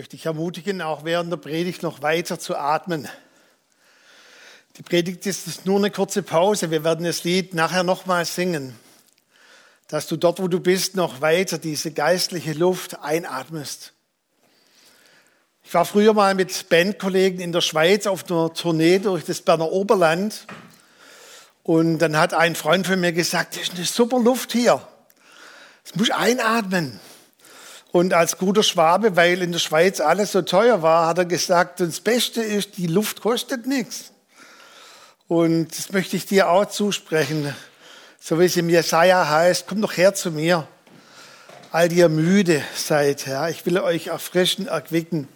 möchte ich ermutigen, auch während der Predigt noch weiter zu atmen. Die Predigt ist nur eine kurze Pause. Wir werden das Lied nachher nochmal singen, dass du dort, wo du bist, noch weiter diese geistliche Luft einatmest. Ich war früher mal mit Bandkollegen in der Schweiz auf einer Tournee durch das Berner Oberland. Und dann hat ein Freund von mir gesagt, das ist eine super Luft hier. Das muss einatmen. Und als guter Schwabe, weil in der Schweiz alles so teuer war, hat er gesagt, das Beste ist, die Luft kostet nichts. Und das möchte ich dir auch zusprechen. So wie es im Jesaja heißt, komm doch her zu mir. All ihr müde seid, ja. Ich will euch erfrischen, erquicken.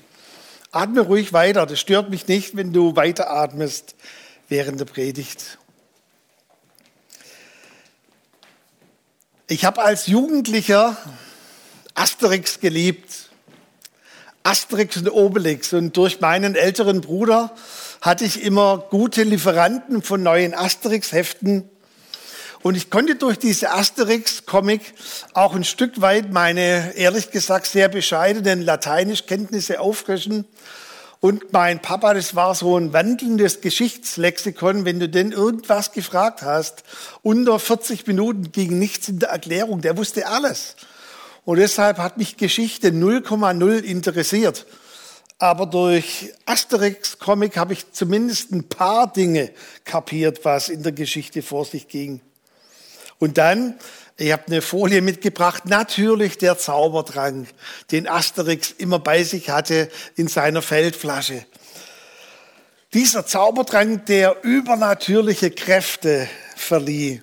Atme ruhig weiter. Das stört mich nicht, wenn du weiter atmest während der Predigt. Ich habe als Jugendlicher Asterix geliebt. Asterix und Obelix. Und durch meinen älteren Bruder hatte ich immer gute Lieferanten von neuen Asterix-Heften. Und ich konnte durch diese Asterix-Comic auch ein Stück weit meine, ehrlich gesagt, sehr bescheidenen Lateinischkenntnisse auffrischen. Und mein Papa, das war so ein wandelndes Geschichtslexikon. Wenn du denn irgendwas gefragt hast, unter 40 Minuten ging nichts in der Erklärung. Der wusste alles. Und deshalb hat mich Geschichte 0,0 interessiert. Aber durch Asterix-Comic habe ich zumindest ein paar Dinge kapiert, was in der Geschichte vor sich ging. Und dann, ich habe eine Folie mitgebracht, natürlich der Zaubertrank, den Asterix immer bei sich hatte in seiner Feldflasche. Dieser Zaubertrank, der übernatürliche Kräfte verlieh,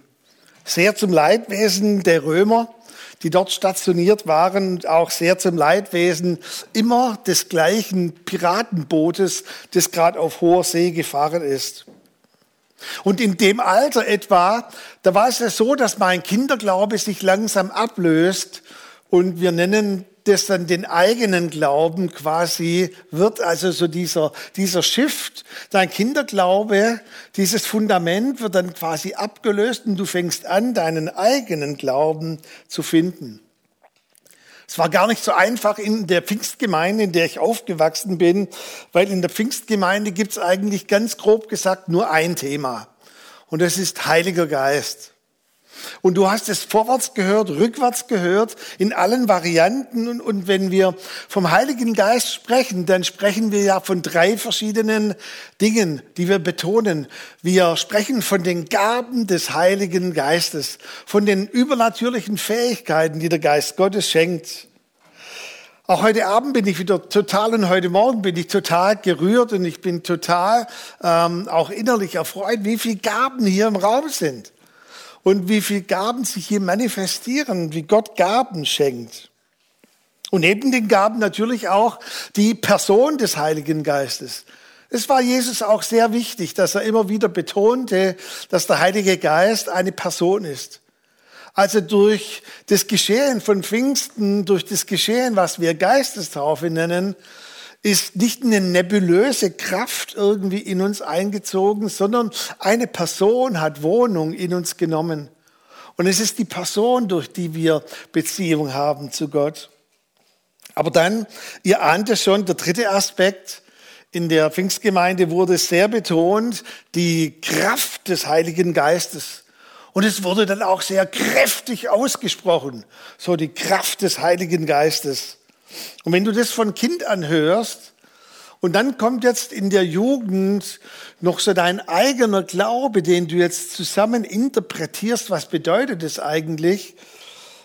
sehr zum Leidwesen der Römer die dort stationiert waren, auch sehr zum Leidwesen immer des gleichen Piratenbootes, das gerade auf hoher See gefahren ist. Und in dem Alter etwa, da war es ja so, dass mein Kinderglaube sich langsam ablöst und wir nennen das dann den eigenen Glauben quasi wird, also so dieser, dieser Shift, dein Kinderglaube, dieses Fundament wird dann quasi abgelöst und du fängst an, deinen eigenen Glauben zu finden. Es war gar nicht so einfach in der Pfingstgemeinde, in der ich aufgewachsen bin, weil in der Pfingstgemeinde gibt es eigentlich ganz grob gesagt nur ein Thema. Und das ist Heiliger Geist. Und du hast es vorwärts gehört, rückwärts gehört, in allen Varianten. Und, und, wenn wir vom Heiligen Geist sprechen, dann sprechen wir ja von drei verschiedenen Dingen, die wir betonen. Wir sprechen von den Gaben des Heiligen Geistes, von den übernatürlichen Fähigkeiten, die der Geist Gottes schenkt. Auch heute Abend bin ich wieder total und heute Morgen bin ich total gerührt und ich bin total ähm, auch innerlich erfreut, wie viele Gaben hier im Raum sind und wie viel Gaben sich hier manifestieren, wie Gott Gaben schenkt. Und neben den Gaben natürlich auch die Person des Heiligen Geistes. Es war Jesus auch sehr wichtig, dass er immer wieder betonte, dass der Heilige Geist eine Person ist. Also durch das Geschehen von Pfingsten, durch das Geschehen, was wir Geistestaufe nennen, ist nicht eine nebulöse Kraft irgendwie in uns eingezogen, sondern eine Person hat Wohnung in uns genommen. Und es ist die Person, durch die wir Beziehung haben zu Gott. Aber dann, ihr ahnt es schon, der dritte Aspekt, in der Pfingstgemeinde wurde sehr betont, die Kraft des Heiligen Geistes. Und es wurde dann auch sehr kräftig ausgesprochen, so die Kraft des Heiligen Geistes. Und wenn du das von Kind an hörst, und dann kommt jetzt in der Jugend noch so dein eigener Glaube, den du jetzt zusammen interpretierst, was bedeutet das eigentlich?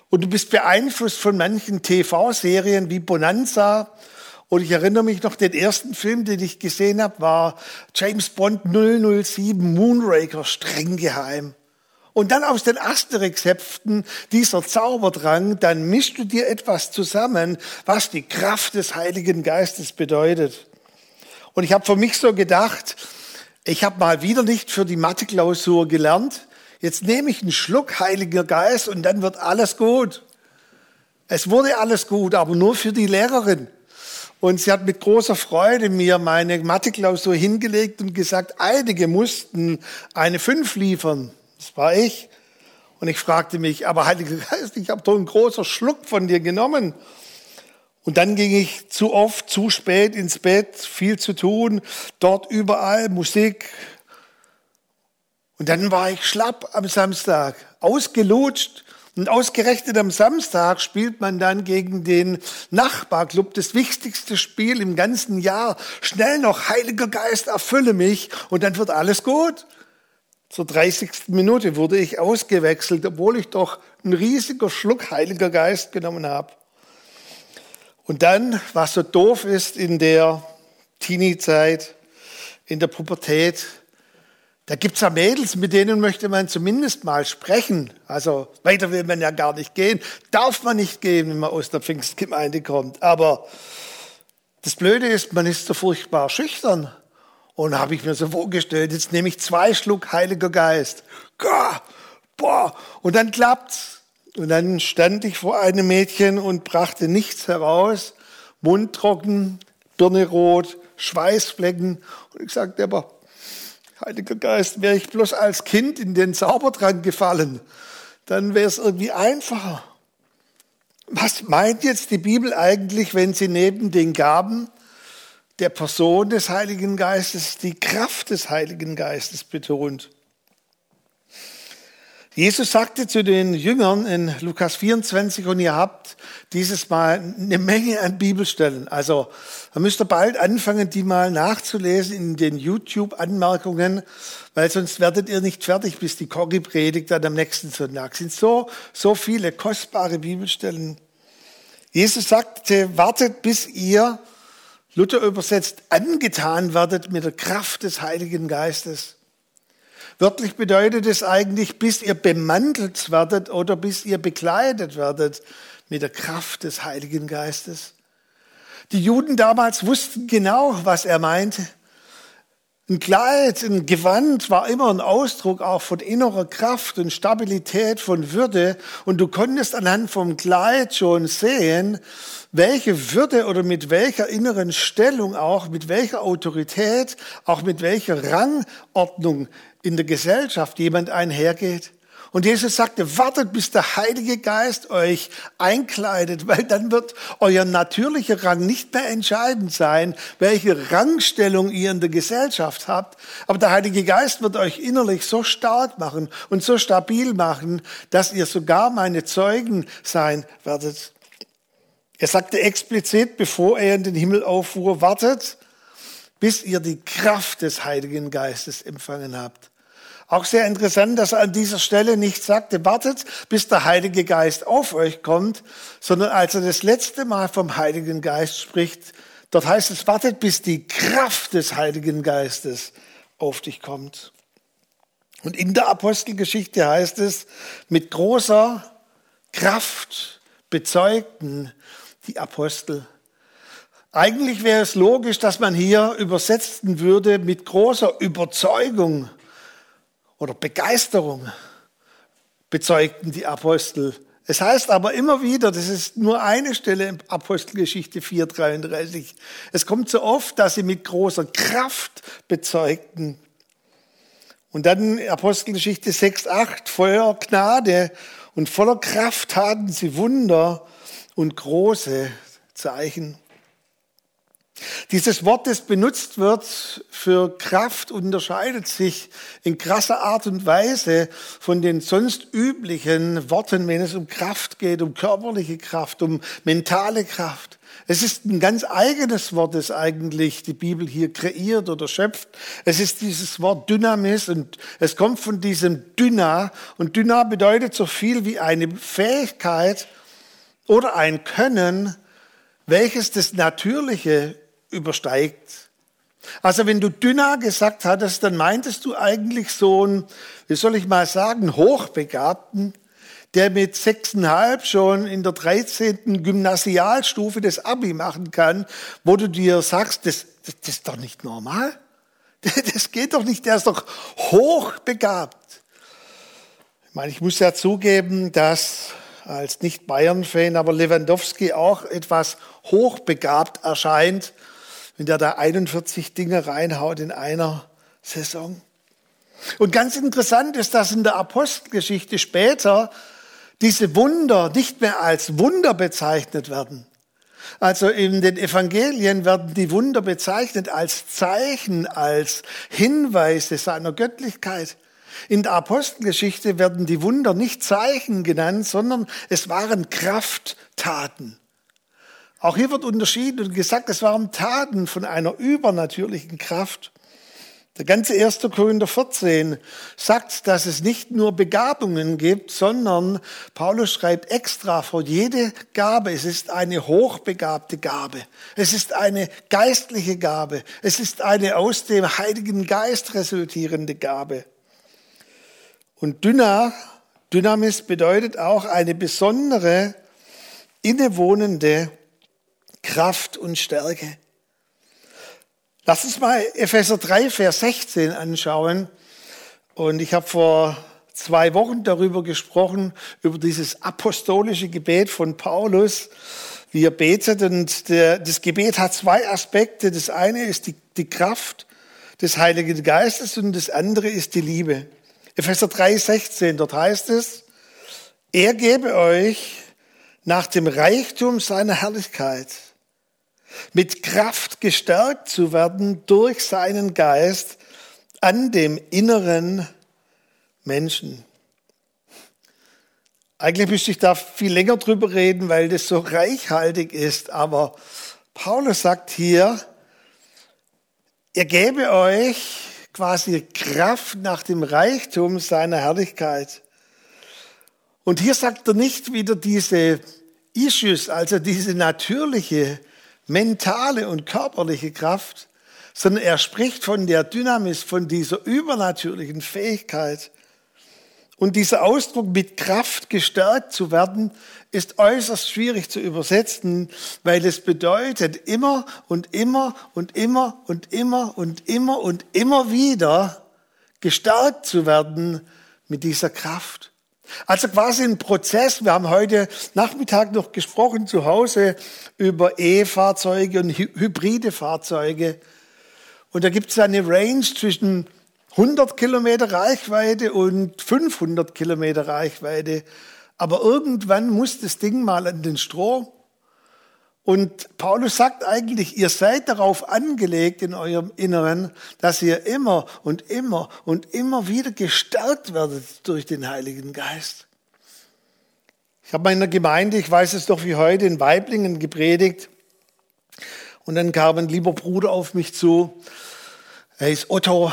Und du bist beeinflusst von manchen TV-Serien wie Bonanza. Und ich erinnere mich noch, den ersten Film, den ich gesehen habe, war James Bond 007 Moonraker, streng geheim und dann aus den Asterix-Heften dieser Zauberdrang, dann mischst du dir etwas zusammen, was die Kraft des Heiligen Geistes bedeutet. Und ich habe für mich so gedacht, ich habe mal wieder nicht für die Mathe-Klausur gelernt. Jetzt nehme ich einen Schluck Heiliger Geist und dann wird alles gut. Es wurde alles gut, aber nur für die Lehrerin. Und sie hat mit großer Freude mir meine Mathe-Klausur hingelegt und gesagt, einige mussten eine 5 liefern. Das war ich. Und ich fragte mich, aber Heiliger Geist, ich habe doch einen großen Schluck von dir genommen. Und dann ging ich zu oft, zu spät ins Bett, viel zu tun, dort überall Musik. Und dann war ich schlapp am Samstag, ausgelutscht. Und ausgerechnet am Samstag spielt man dann gegen den Nachbarclub das wichtigste Spiel im ganzen Jahr. Schnell noch, Heiliger Geist, erfülle mich und dann wird alles gut. Zur 30. Minute wurde ich ausgewechselt, obwohl ich doch einen riesiger Schluck Heiliger Geist genommen habe. Und dann, was so doof ist in der Teenie-Zeit, in der Pubertät, da gibt's ja Mädels, mit denen möchte man zumindest mal sprechen. Also weiter will man ja gar nicht gehen. Darf man nicht gehen, wenn man aus der Pfingstgemeinde kommt. Aber das Blöde ist, man ist so furchtbar schüchtern. Und habe ich mir so vorgestellt, jetzt nehme ich zwei Schluck Heiliger Geist. Boah, und dann klappt's. Und dann stand ich vor einem Mädchen und brachte nichts heraus. Mund trocken, Birne rot, Schweißflecken. Und ich sagte aber, Heiliger Geist, wäre ich bloß als Kind in den Zaubertrank gefallen, dann wäre es irgendwie einfacher. Was meint jetzt die Bibel eigentlich, wenn sie neben den Gaben der Person des Heiligen Geistes die Kraft des Heiligen Geistes betont? Jesus sagte zu den Jüngern in Lukas 24, und ihr habt dieses Mal eine Menge an Bibelstellen. Also, da müsst ihr bald anfangen, die mal nachzulesen in den YouTube-Anmerkungen, weil sonst werdet ihr nicht fertig, bis die Corgi predigt dann am nächsten Sonntag. Es sind so, so viele kostbare Bibelstellen. Jesus sagte, wartet, bis ihr, Luther übersetzt, angetan werdet mit der Kraft des Heiligen Geistes. Wörtlich bedeutet es eigentlich, bis ihr bemantelt werdet oder bis ihr bekleidet werdet mit der Kraft des Heiligen Geistes. Die Juden damals wussten genau, was er meinte. Ein Kleid, ein Gewand war immer ein Ausdruck auch von innerer Kraft und Stabilität, von Würde. Und du konntest anhand vom Kleid schon sehen, welche Würde oder mit welcher inneren Stellung auch, mit welcher Autorität, auch mit welcher Rangordnung in der Gesellschaft jemand einhergeht. Und Jesus sagte, wartet, bis der Heilige Geist euch einkleidet, weil dann wird euer natürlicher Rang nicht mehr entscheidend sein, welche Rangstellung ihr in der Gesellschaft habt. Aber der Heilige Geist wird euch innerlich so stark machen und so stabil machen, dass ihr sogar meine Zeugen sein werdet. Er sagte explizit, bevor er in den Himmel auffuhr, wartet, bis ihr die Kraft des Heiligen Geistes empfangen habt. Auch sehr interessant, dass er an dieser Stelle nicht sagte, wartet, bis der Heilige Geist auf euch kommt, sondern als er das letzte Mal vom Heiligen Geist spricht, dort heißt es, wartet, bis die Kraft des Heiligen Geistes auf dich kommt. Und in der Apostelgeschichte heißt es, mit großer Kraft bezeugten die Apostel. Eigentlich wäre es logisch, dass man hier übersetzen würde mit großer Überzeugung oder Begeisterung bezeugten die Apostel. Es heißt aber immer wieder, das ist nur eine Stelle in Apostelgeschichte 4,33. Es kommt so oft, dass sie mit großer Kraft bezeugten. Und dann Apostelgeschichte 6,8, voller Gnade und voller Kraft taten sie Wunder und große Zeichen. Dieses Wort, das benutzt wird für Kraft, unterscheidet sich in krasser Art und Weise von den sonst üblichen Worten, wenn es um Kraft geht, um körperliche Kraft, um mentale Kraft. Es ist ein ganz eigenes Wort, das eigentlich die Bibel hier kreiert oder schöpft. Es ist dieses Wort Dynamis und es kommt von diesem Dyna. Und Dyna bedeutet so viel wie eine Fähigkeit oder ein Können, welches das Natürliche übersteigt. Also wenn du Dünner gesagt hattest, dann meintest du eigentlich so einen, wie soll ich mal sagen, Hochbegabten, der mit sechseinhalb schon in der 13. Gymnasialstufe das Abi machen kann, wo du dir sagst, das, das, das ist doch nicht normal. Das geht doch nicht, der ist doch hochbegabt. Ich meine, ich muss ja zugeben, dass als Nicht-Bayern-Fan, aber Lewandowski auch etwas hochbegabt erscheint wenn der da 41 Dinge reinhaut in einer Saison. Und ganz interessant ist, dass in der Apostelgeschichte später diese Wunder nicht mehr als Wunder bezeichnet werden, Also in den Evangelien werden die Wunder bezeichnet als Zeichen, als Hinweise seiner Göttlichkeit. In der Apostelgeschichte werden die Wunder nicht Zeichen genannt, sondern es waren Krafttaten. Auch hier wird unterschieden und gesagt, es waren Taten von einer übernatürlichen Kraft. Der ganze 1. Korinther 14 sagt, dass es nicht nur Begabungen gibt, sondern Paulus schreibt extra vor jede Gabe. Es ist eine hochbegabte Gabe. Es ist eine geistliche Gabe. Es ist eine aus dem Heiligen Geist resultierende Gabe. Und Dyna, Dynamis bedeutet auch eine besondere, innewohnende Kraft und Stärke. Lass uns mal Epheser 3, Vers 16 anschauen. Und ich habe vor zwei Wochen darüber gesprochen, über dieses apostolische Gebet von Paulus, wie er betet. Und der, das Gebet hat zwei Aspekte. Das eine ist die, die Kraft des Heiligen Geistes und das andere ist die Liebe. Epheser 3, 16, dort heißt es, er gebe euch nach dem Reichtum seiner Herrlichkeit mit Kraft gestärkt zu werden durch seinen Geist an dem inneren Menschen. Eigentlich müsste ich da viel länger drüber reden, weil das so reichhaltig ist, aber Paulus sagt hier, er gebe euch quasi Kraft nach dem Reichtum seiner Herrlichkeit. Und hier sagt er nicht wieder diese Issues, also diese natürliche mentale und körperliche Kraft, sondern er spricht von der Dynamis, von dieser übernatürlichen Fähigkeit. Und dieser Ausdruck mit Kraft gestärkt zu werden, ist äußerst schwierig zu übersetzen, weil es bedeutet immer und immer und immer und immer und immer und immer wieder gestärkt zu werden mit dieser Kraft. Also quasi ein Prozess. Wir haben heute Nachmittag noch gesprochen zu Hause über E-Fahrzeuge und hybride Fahrzeuge. Und da gibt es eine Range zwischen 100 Kilometer Reichweite und 500 Kilometer Reichweite. Aber irgendwann muss das Ding mal an den Strom. Und Paulus sagt eigentlich, ihr seid darauf angelegt in eurem Inneren, dass ihr immer und immer und immer wieder gestärkt werdet durch den Heiligen Geist. Ich habe meiner Gemeinde, ich weiß es doch wie heute, in Weiblingen gepredigt. Und dann kam ein lieber Bruder auf mich zu. Er ist Otto,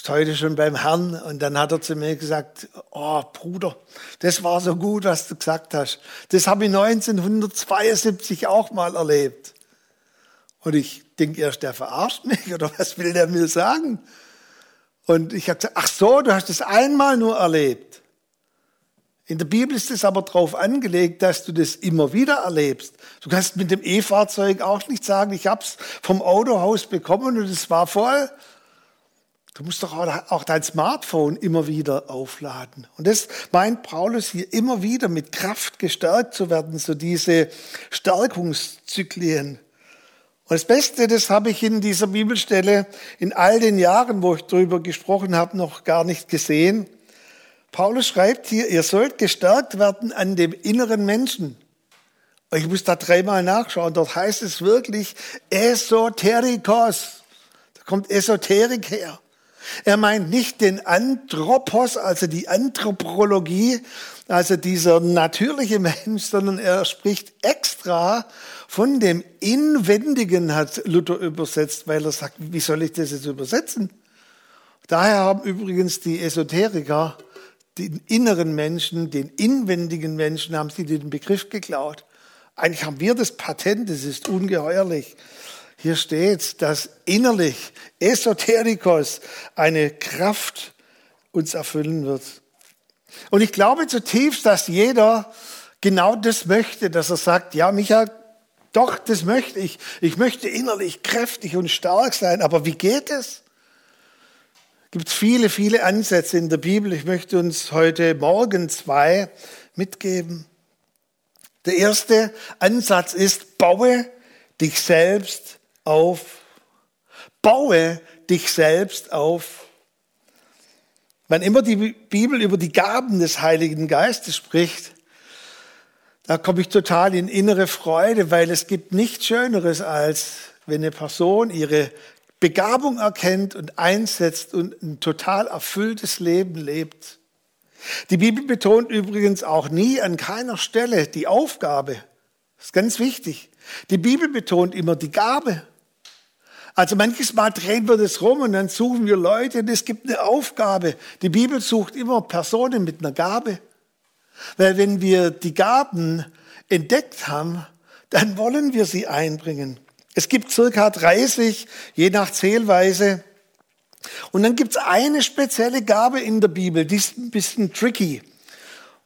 ist heute schon beim Herrn. Und dann hat er zu mir gesagt, oh Bruder, das war so gut, was du gesagt hast. Das habe ich 1972 auch mal erlebt. Und ich denke erst, der verarscht mich oder was will der mir sagen? Und ich habe gesagt, ach so, du hast es einmal nur erlebt. In der Bibel ist es aber darauf angelegt, dass du das immer wieder erlebst. Du kannst mit dem E-Fahrzeug auch nicht sagen, ich habe es vom Autohaus bekommen und es war voll Du musst doch auch dein Smartphone immer wieder aufladen. Und das meint Paulus hier immer wieder mit Kraft gestärkt zu werden, so diese Stärkungszyklien. Und das Beste, das habe ich in dieser Bibelstelle in all den Jahren, wo ich darüber gesprochen habe, noch gar nicht gesehen. Paulus schreibt hier, ihr sollt gestärkt werden an dem inneren Menschen. Ich muss da dreimal nachschauen. Dort heißt es wirklich Esoterikos. Da kommt Esoterik her. Er meint nicht den Anthropos, also die Anthropologie, also dieser natürliche Mensch, sondern er spricht extra von dem Inwendigen, hat Luther übersetzt, weil er sagt, wie soll ich das jetzt übersetzen? Daher haben übrigens die Esoteriker den inneren Menschen, den inwendigen Menschen, haben sie den Begriff geklaut. Eigentlich haben wir das Patent, das ist ungeheuerlich. Hier steht, dass innerlich Esoterikos eine Kraft uns erfüllen wird. Und ich glaube zutiefst, dass jeder genau das möchte, dass er sagt, ja, Michael, doch, das möchte ich. Ich möchte innerlich kräftig und stark sein. Aber wie geht es? Gibt viele, viele Ansätze in der Bibel. Ich möchte uns heute Morgen zwei mitgeben. Der erste Ansatz ist, baue dich selbst auf. Baue dich selbst auf. Wann immer die Bibel über die Gaben des Heiligen Geistes spricht, Da komme ich total in innere Freude, weil es gibt nichts Schöneres, als wenn eine Person ihre Begabung erkennt und einsetzt und ein total erfülltes Leben lebt. Die Bibel betont übrigens auch nie an keiner Stelle die Aufgabe. Das ist ganz wichtig. Die Bibel betont immer die Gabe. Also manches Mal drehen wir das rum und dann suchen wir Leute und es gibt eine Aufgabe. Die Bibel sucht immer Personen mit einer Gabe. Weil wenn wir die Gaben entdeckt haben, dann wollen wir sie einbringen. Es gibt circa 30, je nach Zählweise. Und dann gibt es eine spezielle Gabe in der Bibel, die ist ein bisschen tricky.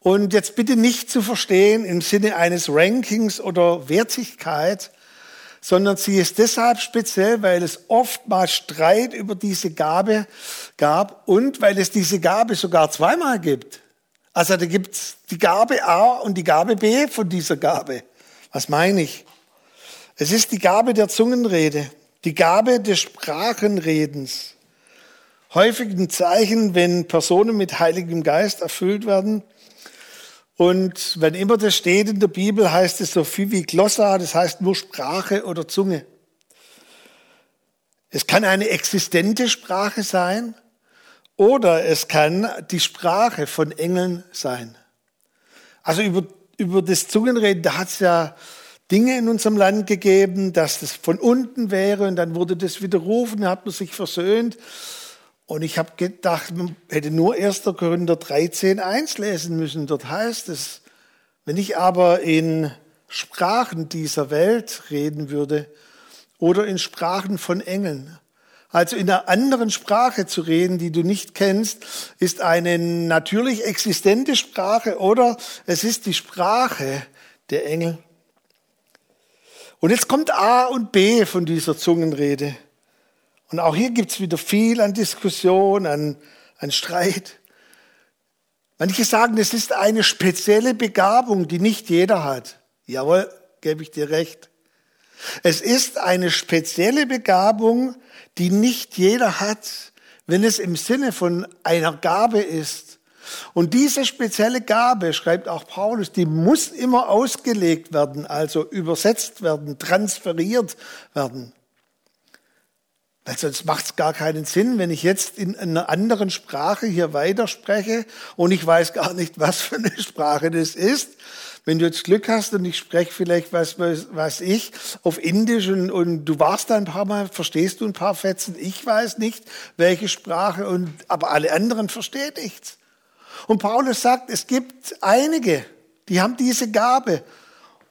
Und jetzt bitte nicht zu verstehen im Sinne eines Rankings oder Wertigkeit, sondern sie ist deshalb speziell, weil es oftmals Streit über diese Gabe gab und weil es diese Gabe sogar zweimal gibt. Also da gibt es die Gabe A und die Gabe B von dieser Gabe. Was meine ich? Es ist die Gabe der Zungenrede, die Gabe des Sprachenredens. Häufig ein Zeichen, wenn Personen mit Heiligem Geist erfüllt werden, und wenn immer das steht in der Bibel, heißt es so viel wie Glossa, das heißt nur Sprache oder Zunge. Es kann eine existente Sprache sein oder es kann die Sprache von Engeln sein. Also über, über das Zungenreden, da hat es ja Dinge in unserem Land gegeben, dass das von unten wäre und dann wurde das widerrufen, hat man sich versöhnt. Und ich habe gedacht, man hätte nur 1. Korinther 13, 1 lesen müssen. Dort heißt es, wenn ich aber in Sprachen dieser Welt reden würde oder in Sprachen von Engeln, also in einer anderen Sprache zu reden, die du nicht kennst, ist eine natürlich existente Sprache oder es ist die Sprache der Engel. Und jetzt kommt A und B von dieser Zungenrede. Und auch hier gibt es wieder viel an Diskussion, an, an Streit. Manche sagen, es ist eine spezielle Begabung, die nicht jeder hat. Jawohl, gebe ich dir recht. Es ist eine spezielle Begabung, die nicht jeder hat, wenn es im Sinne von einer Gabe ist. Und diese spezielle Gabe, schreibt auch Paulus, die muss immer ausgelegt werden, also übersetzt werden, transferiert werden. Weil sonst macht es gar keinen Sinn, wenn ich jetzt in einer anderen Sprache hier weiterspreche und ich weiß gar nicht, was für eine Sprache das ist. Wenn du jetzt Glück hast und ich spreche vielleicht, was was ich, auf Indisch und, und du warst da ein paar Mal, verstehst du ein paar Fetzen, ich weiß nicht, welche Sprache, und, aber alle anderen verstehen nichts. Und Paulus sagt, es gibt einige, die haben diese Gabe.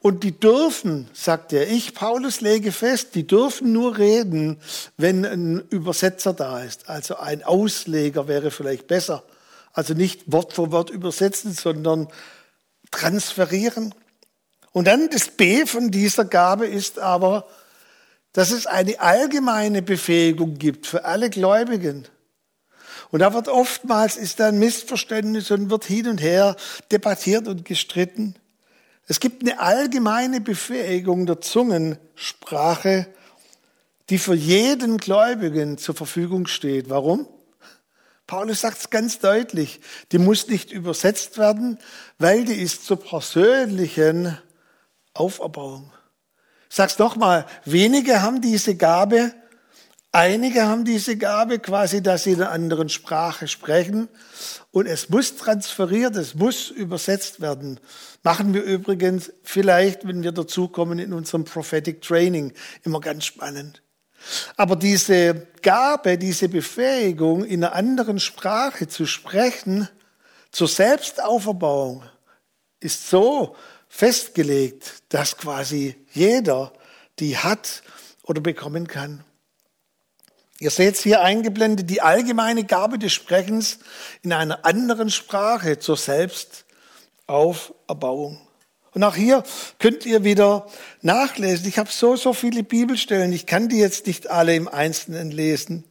Und die dürfen, sagt er, ich, Paulus, lege fest, die dürfen nur reden, wenn ein Übersetzer da ist. Also ein Ausleger wäre vielleicht besser. Also nicht Wort für Wort übersetzen, sondern transferieren. Und dann das B von dieser Gabe ist aber, dass es eine allgemeine Befähigung gibt für alle Gläubigen. Und da wird oftmals ist da ein Missverständnis und wird hin und her debattiert und gestritten. Es gibt eine allgemeine Befähigung der Zungensprache, die für jeden Gläubigen zur Verfügung steht. Warum? Paulus sagt es ganz deutlich, die muss nicht übersetzt werden, weil die ist zur persönlichen Auferbauung. Ich sag's nochmal, wenige haben diese Gabe, einige haben diese Gabe quasi, dass sie in einer anderen Sprache sprechen und es muss transferiert, es muss übersetzt werden. Machen wir übrigens vielleicht, wenn wir dazukommen in unserem Prophetic Training, immer ganz spannend. Aber diese Gabe, diese Befähigung, in einer anderen Sprache zu sprechen, zur Selbstauferbauung, ist so festgelegt, dass quasi jeder die hat oder bekommen kann. Ihr seht hier eingeblendet die allgemeine Gabe des Sprechens in einer anderen Sprache zur Selbstauferbauung. Und auch hier könnt ihr wieder nachlesen. Ich habe so, so viele Bibelstellen. Ich kann die jetzt nicht alle im Einzelnen lesen.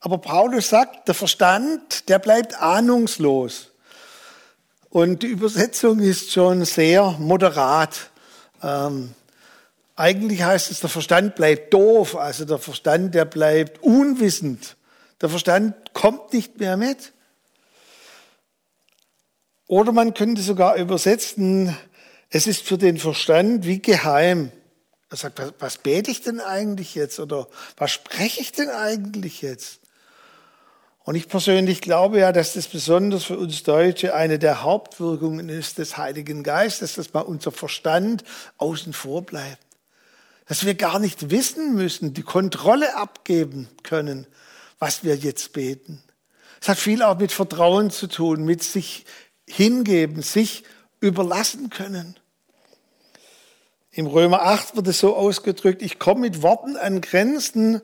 Aber Paulus sagt, der Verstand, der bleibt ahnungslos. Und die Übersetzung ist schon sehr moderat. Ähm, eigentlich heißt es, der Verstand bleibt doof, also der Verstand, der bleibt unwissend. Der Verstand kommt nicht mehr mit. Oder man könnte sogar übersetzen, Es ist für den Verstand wie geheim. Er sagt, was, was bete ich denn eigentlich jetzt oder was spreche ich denn eigentlich jetzt? Und ich persönlich glaube ja, dass das besonders für uns Deutsche eine der Hauptwirkungen ist des Heiligen Geistes, dass mal unser Verstand außen vor bleibt. Dass wir gar nicht wissen müssen, die Kontrolle abgeben können, was wir jetzt beten. Es hat viel auch mit Vertrauen zu tun, mit sich hingeben, sich überlassen können. Im Römer 8 wird es so ausgedrückt, ich komme mit Worten an Grenzen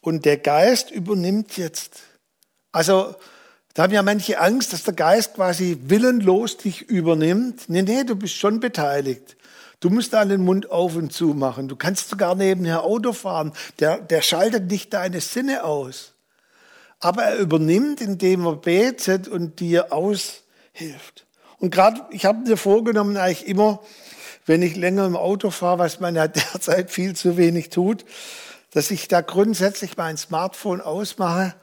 und der Geist übernimmt jetzt. Also da haben ja manche Angst, dass der Geist quasi willenlos dich übernimmt. Nee, nee, du bist schon beteiligt. Du musst da den Mund auf und zu machen. Du kannst sogar nebenher Auto fahren. Der, der schaltet nicht deine Sinne aus. Aber er übernimmt, indem er betet und dir aushilft. Und gerade, ich habe mir vorgenommen, eigentlich immer, wenn ich länger im Auto fahre, was man ja derzeit viel zu wenig tut, dass ich da grundsätzlich mein Smartphone ausmache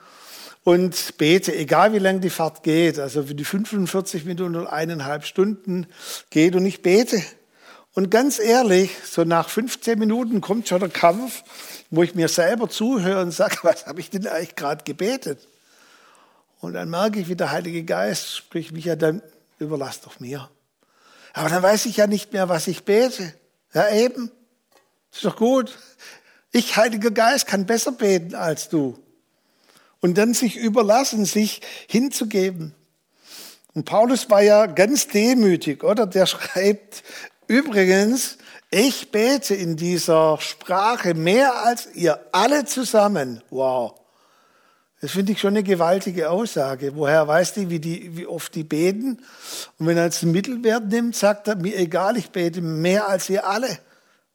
und bete, egal wie lange die Fahrt geht, also für die 45 Minuten oder eineinhalb Stunden geht und ich bete. Und ganz ehrlich, so nach 15 Minuten kommt schon der Kampf, wo ich mir selber zuhöre und sage, was habe ich denn eigentlich gerade gebetet? Und dann merke ich, wie der Heilige Geist spricht mich ja dann, überlass doch mir. Aber dann weiß ich ja nicht mehr, was ich bete. Ja, eben. Ist doch gut. Ich, Heiliger Geist, kann besser beten als du und dann sich überlassen, sich hinzugeben. Und Paulus war ja ganz demütig, oder? Der schreibt übrigens, ich bete in dieser Sprache mehr als ihr alle zusammen. Wow. Das finde ich schon eine gewaltige Aussage. Woher weiß die, wie, die, wie oft die beten? Und wenn er jetzt einen Mittelwert nimmt, sagt er, mir egal, ich bete mehr als ihr alle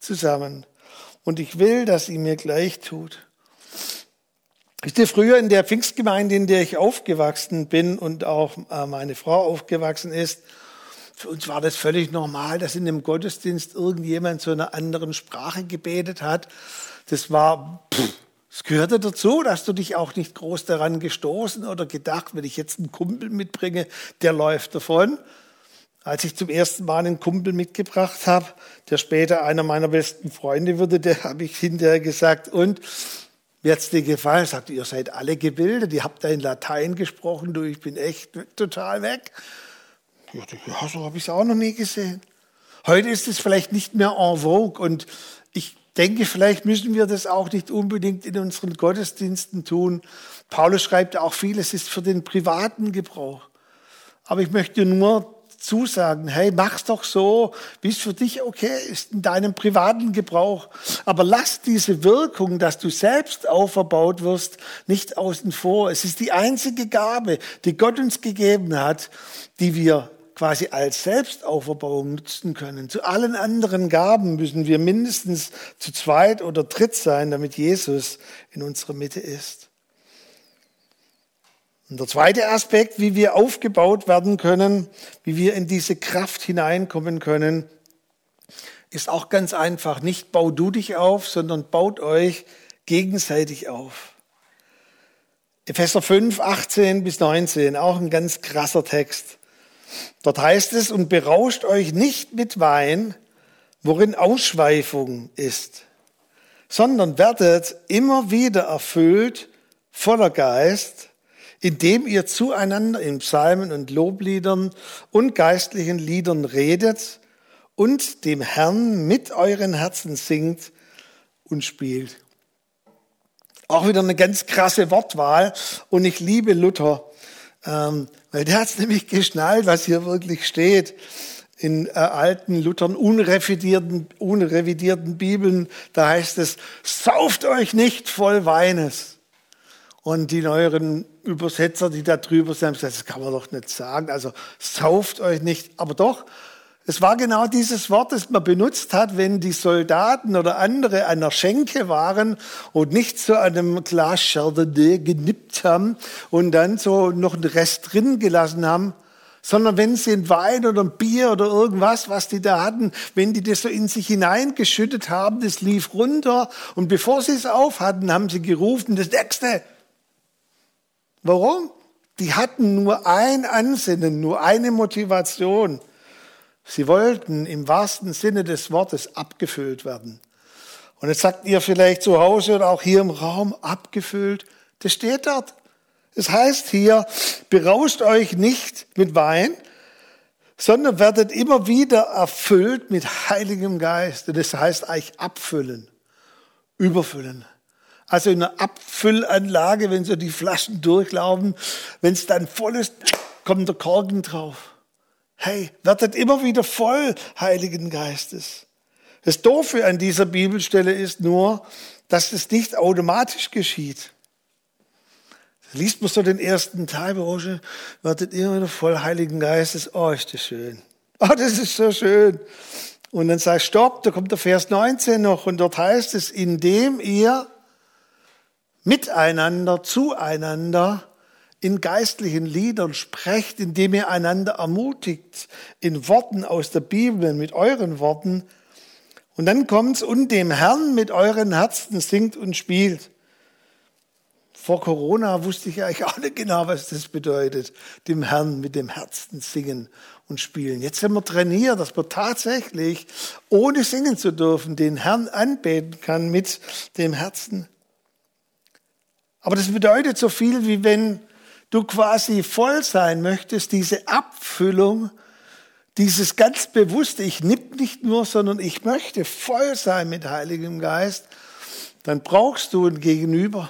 zusammen. Und ich will, dass ihr mir gleich tut. Wisst ihr, früher in der Pfingstgemeinde, in der ich aufgewachsen bin und auch äh, meine Frau aufgewachsen ist, für uns war das völlig normal, dass in dem Gottesdienst irgendjemand zu einer anderen Sprache gebetet hat. Das war, es gehörte dazu, dass du dich auch nicht groß daran gestoßen oder gedacht, wenn ich jetzt einen Kumpel mitbringe, der läuft davon. Als ich zum ersten Mal einen Kumpel mitgebracht habe, der später einer meiner besten Freunde wurde, der habe ich hinterher gesagt, und mir hat's dir gefallen? Sagt, ihr seid alle gebildet, ihr habt da in Latein gesprochen, du, ich bin echt total weg. Ja, so habe ich es auch noch nie gesehen. Heute ist es vielleicht nicht mehr en vogue und ich denke, vielleicht müssen wir das auch nicht unbedingt in unseren Gottesdiensten tun. Paulus schreibt auch viel, es ist für den privaten Gebrauch. Aber ich möchte nur zusagen, hey, mach's doch so, wie es für dich okay ist, in deinem privaten Gebrauch. Aber lass diese Wirkung, dass du selbst auferbaut wirst, nicht außen vor. Es ist die einzige Gabe, die Gott uns gegeben hat, die wir quasi als Selbstauferbauung nutzen können. Zu allen anderen Gaben müssen wir mindestens zu zweit oder dritt sein, damit Jesus in unserer Mitte ist. Und der zweite Aspekt, wie wir aufgebaut werden können, wie wir in diese Kraft hineinkommen können, ist auch ganz einfach. Nicht bau du dich auf, sondern baut euch gegenseitig auf. Epheser 5, 18 bis 19, auch ein ganz krasser Text. Dort heißt es, und berauscht euch nicht mit Wein, worin Ausschweifung ist, sondern werdet immer wieder erfüllt voller Geist, indem ihr zueinander in Psalmen und Lobliedern und geistlichen Liedern redet und dem Herrn mit euren Herzen singt und spielt. Auch wieder eine ganz krasse Wortwahl und ich liebe Luther, ähm, weil der hat es nämlich geschnallt, was hier wirklich steht in äh, alten Luthern unrevidierten, unrevidierten Bibeln, da heißt es, sauft euch nicht voll Weines. Und die neueren Übersetzer, die da drüber sind, haben gesagt, das kann man doch nicht sagen. Also sauft euch nicht. Aber doch, es war genau dieses Wort, das man benutzt hat, wenn die Soldaten oder andere an der Schenke waren und nicht zu einem Glas Chardonnay genippt haben und dann so noch einen Rest drin gelassen haben, sondern wenn sie ein Wein oder ein Bier oder irgendwas, was die da hatten, wenn die das so in sich hineingeschüttet haben, das lief runter und bevor sie es auf hatten, haben sie gerufen, das nächste, Warum? Die hatten nur ein Ansinnen, nur eine Motivation. Sie wollten im wahrsten Sinne des Wortes abgefüllt werden. Und jetzt sagt ihr vielleicht zu Hause oder auch hier im Raum abgefüllt. Das steht dort. Es heißt hier, berauscht euch nicht mit Wein, sondern werdet immer wieder erfüllt mit Heiligem Geist. Und das heißt eigentlich abfüllen, überfüllen. Also in einer Abfüllanlage, wenn so die Flaschen durchlaufen, wenn es dann voll ist, kommt der Korken drauf. Hey, werdet immer wieder voll Heiligen Geistes. Das Doofe an dieser Bibelstelle ist nur, dass es nicht automatisch geschieht. Liest man so den ersten Teil, Roche, werdet ihr wieder voll Heiligen Geistes. Oh, ist das schön. Oh, das ist so schön. Und dann sagt stopp, da kommt der Vers 19 noch und dort heißt es, indem ihr miteinander, zueinander in geistlichen Liedern sprecht, indem ihr einander ermutigt, in Worten aus der Bibel, mit euren Worten. Und dann kommt's, und dem Herrn mit euren Herzen singt und spielt. Vor Corona wusste ich eigentlich auch nicht genau, was das bedeutet, dem Herrn mit dem Herzen singen und spielen. Jetzt sind wir trainiert, dass man tatsächlich, ohne singen zu dürfen, den Herrn anbeten kann mit dem Herzen. Aber das bedeutet so viel, wie wenn du quasi voll sein möchtest, diese Abfüllung, dieses ganz bewusste, ich nipp nicht nur, sondern ich möchte voll sein mit Heiligem Geist, dann brauchst du ein Gegenüber.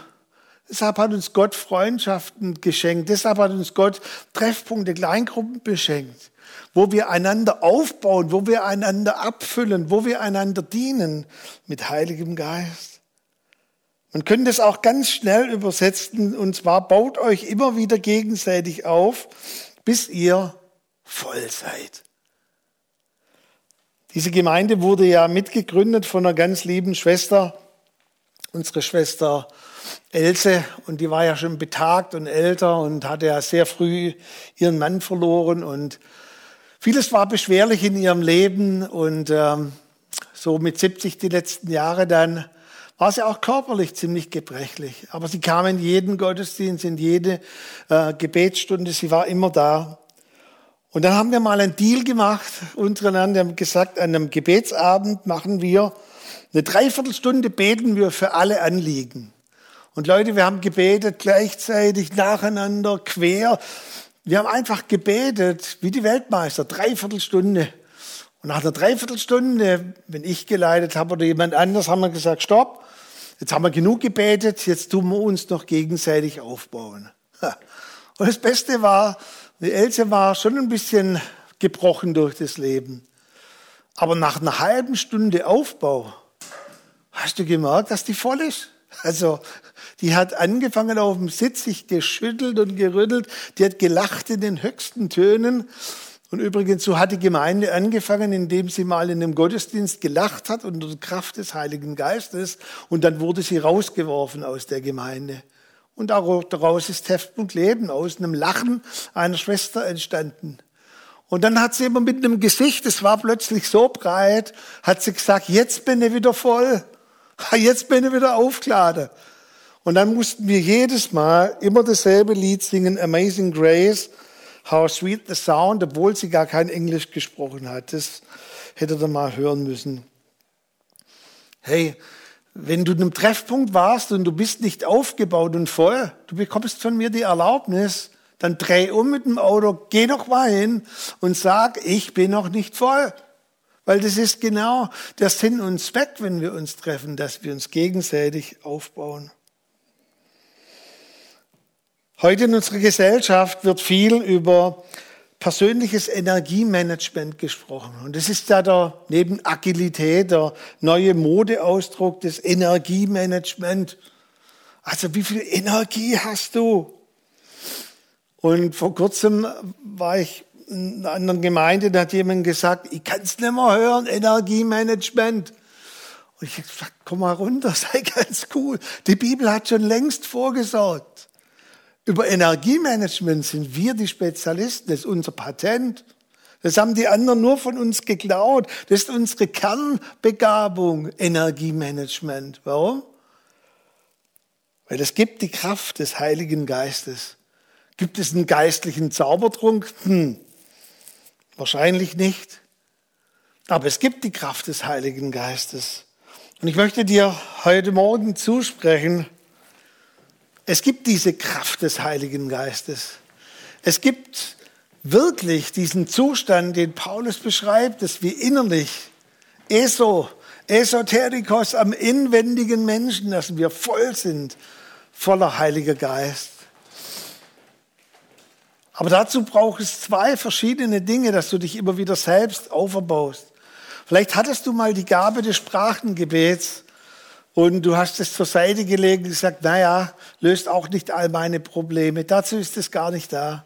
Deshalb hat uns Gott Freundschaften geschenkt. Deshalb hat uns Gott Treffpunkte, Kleingruppen beschenkt, wo wir einander aufbauen, wo wir einander abfüllen, wo wir einander dienen mit Heiligem Geist. Man könnte es auch ganz schnell übersetzen, und zwar baut euch immer wieder gegenseitig auf, bis ihr voll seid. Diese Gemeinde wurde ja mitgegründet von einer ganz lieben Schwester, unsere Schwester Else. Und die war ja schon betagt und älter und hatte ja sehr früh ihren Mann verloren. Und vieles war beschwerlich in ihrem Leben. Und ähm, so mit 70 die letzten Jahre dann war sie auch körperlich ziemlich gebrechlich. Aber sie kam in jeden Gottesdienst, in jede äh, Gebetsstunde, sie war immer da. Und dann haben wir mal einen Deal gemacht untereinander, haben gesagt, an einem Gebetsabend machen wir eine Dreiviertelstunde beten wir für alle Anliegen. Und Leute, wir haben gebetet gleichzeitig, nacheinander, quer. Wir haben einfach gebetet, wie die Weltmeister, Dreiviertelstunde. Und nach einer Dreiviertelstunde, wenn ich geleitet habe oder jemand anders, haben wir gesagt, stopp, jetzt haben wir genug gebetet, jetzt tun wir uns noch gegenseitig aufbauen. Und das Beste war, die Else war schon ein bisschen gebrochen durch das Leben. Aber nach einer halben Stunde Aufbau hast du gemerkt, dass die voll ist. Also die hat angefangen auf dem Sitz, sich geschüttelt und gerüttelt. Die hat gelacht in den höchsten Tönen. Und übrigens, so hat die Gemeinde angefangen, indem sie mal in einem Gottesdienst gelacht hat unter der Kraft des Heiligen Geistes. Und dann wurde sie rausgeworfen aus der Gemeinde. Und daraus ist Treffpunkt Leben, aus einem Lachen einer Schwester entstanden. Und dann hat sie immer mit einem Gesicht, es war plötzlich so breit, hat sie gesagt, jetzt bin ich wieder voll. Jetzt bin ich wieder aufgeladen. Und dann mussten wir jedes Mal immer dasselbe Lied singen, Amazing Grace, How Sweet the Sound, obwohl sie gar kein Englisch gesprochen hat. Das hätte ihr mal hören müssen. Hey, wenn du in einem Treffpunkt warst und du bist nicht aufgebaut und voll, du bekommst von mir die Erlaubnis, dann dreh um mit dem Auto, geh doch mal hin und sag, ich bin noch nicht voll. Weil das ist genau der Sinn und Zweck, wenn wir uns treffen, dass wir uns gegenseitig aufbauen. Heute in unserer Gesellschaft wird viel über persönliches Energiemanagement gesprochen. Und das ist ja der, neben Agilität der neue Modeausdruck des Energiemanagement. Also wie viel Energie hast du? Und vor kurzem war ich in einer anderen Gemeinde, da hat jemand gesagt, ich kann es nicht mehr hören, Energiemanagement. Und ich habe gesagt, komm mal runter, sei ganz cool. Die Bibel hat schon längst vorgesorgt. Über Energiemanagement sind wir die Spezialisten, das ist unser Patent. Das haben die anderen nur von uns geklaut. Das ist unsere Kernbegabung, Energiemanagement. Warum? Weil es gibt die Kraft des Heiligen Geistes. Gibt es einen geistlichen Zaubertrunk? Hm, wahrscheinlich nicht. Aber es gibt die Kraft des Heiligen Geistes. Und ich möchte dir heute Morgen zusprechen, es gibt diese Kraft des Heiligen Geistes. Es gibt wirklich diesen Zustand, den Paulus beschreibt, dass wir innerlich, eso, esoterikos am inwendigen Menschen, dass wir voll sind, voller Heiliger Geist. Aber dazu braucht es zwei verschiedene Dinge, dass du dich immer wieder selbst auferbaust. Vielleicht hattest du mal die Gabe des Sprachengebets und du hast es zur Seite gelegt und gesagt, naja, löst auch nicht all meine Probleme. Dazu ist es gar nicht da.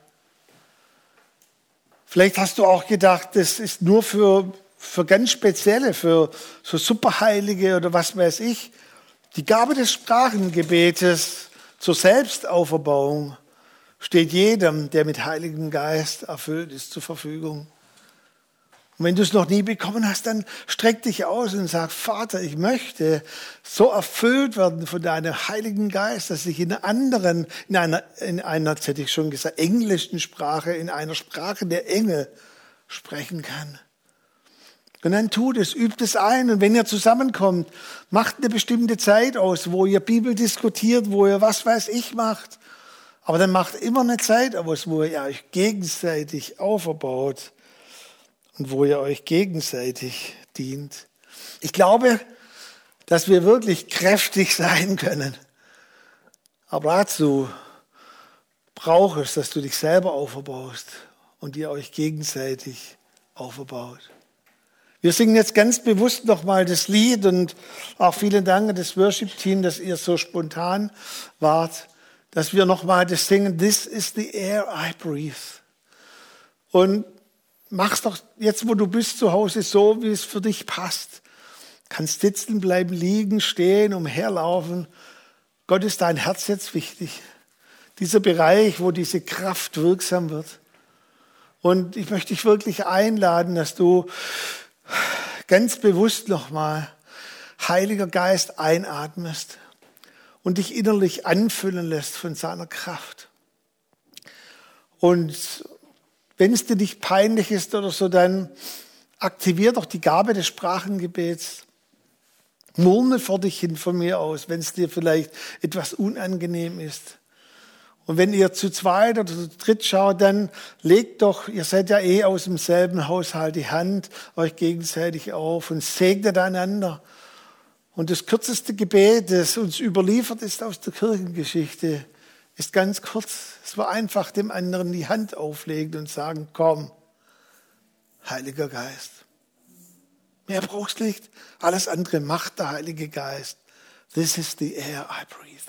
Vielleicht hast du auch gedacht, das ist nur für, für ganz Spezielle, für so Superheilige oder was weiß ich. Die Gabe des Sprachengebetes zur Selbstauferbauung steht jedem, der mit Heiligem Geist erfüllt ist, zur Verfügung. Und wenn du es noch nie bekommen hast, dann streck dich aus und sag, Vater, ich möchte so erfüllt werden von deinem Heiligen Geist, dass ich in einer anderen, in einer, in einer, jetzt hätte ich schon gesagt, englischen Sprache, in einer Sprache der Engel sprechen kann. Und dann tut es, übt es ein. Und wenn ihr zusammenkommt, macht eine bestimmte Zeit aus, wo ihr Bibel diskutiert, wo ihr was weiß ich macht. Aber dann macht immer eine Zeit aus, wo ihr euch gegenseitig auferbaut und wo ihr euch gegenseitig dient. Ich glaube, dass wir wirklich kräftig sein können. Aber dazu braucht es, dass du dich selber auferbaust und ihr euch gegenseitig auferbaut. Wir singen jetzt ganz bewusst nochmal das Lied und auch vielen Dank an das Worship-Team, dass ihr so spontan wart, dass wir nochmal das singen, This is the air I breathe. Und mach's doch jetzt, wo du bist zu Hause, so, wie es für dich passt. Kannst sitzen bleiben, liegen, stehen, umherlaufen. Gott ist dein Herz jetzt wichtig. Dieser Bereich, wo diese Kraft wirksam wird. Und ich möchte dich wirklich einladen, dass du ganz bewusst nochmal Heiliger Geist einatmest und dich innerlich anfüllen lässt von seiner Kraft. Und wenn es dir nicht peinlich ist oder so, dann aktivier doch die Gabe des Sprachengebets. Murmel vor dich hin von mir aus, wenn es dir vielleicht etwas unangenehm ist. Und wenn ihr zu zweit oder zu dritt schaut, dann legt doch, ihr seid ja eh aus demselben Haushalt, die Hand euch gegenseitig auf und segnet einander. Und das kürzeste Gebet, das uns überliefert ist aus der Kirchengeschichte, ist ganz kurz. Es war einfach dem anderen die Hand auflegen und sagen, komm, Heiliger Geist. Mehr brauchst nicht. Alles andere macht der Heilige Geist. This is the air I breathe.